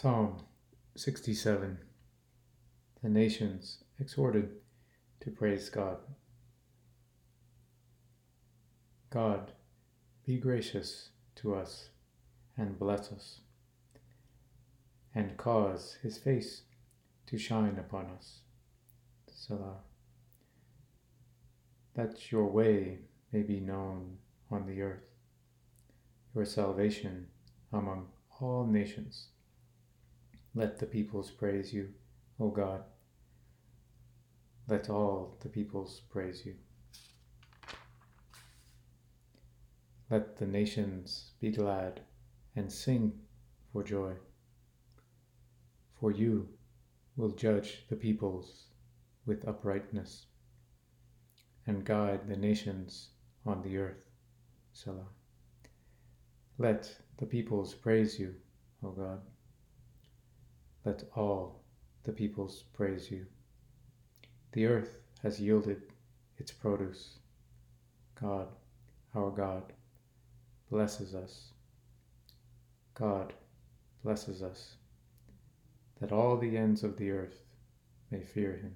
Psalm 67 The nations exhorted to praise God. God, be gracious to us and bless us, and cause his face to shine upon us. Selah. That your way may be known on the earth, your salvation among all nations. Let the peoples praise you, O God. Let all the peoples praise you. Let the nations be glad and sing for joy. For you will judge the peoples with uprightness and guide the nations on the earth. Selah. Let the peoples praise you, O God. Let all the peoples praise you. The earth has yielded its produce. God, our God, blesses us. God blesses us, that all the ends of the earth may fear him.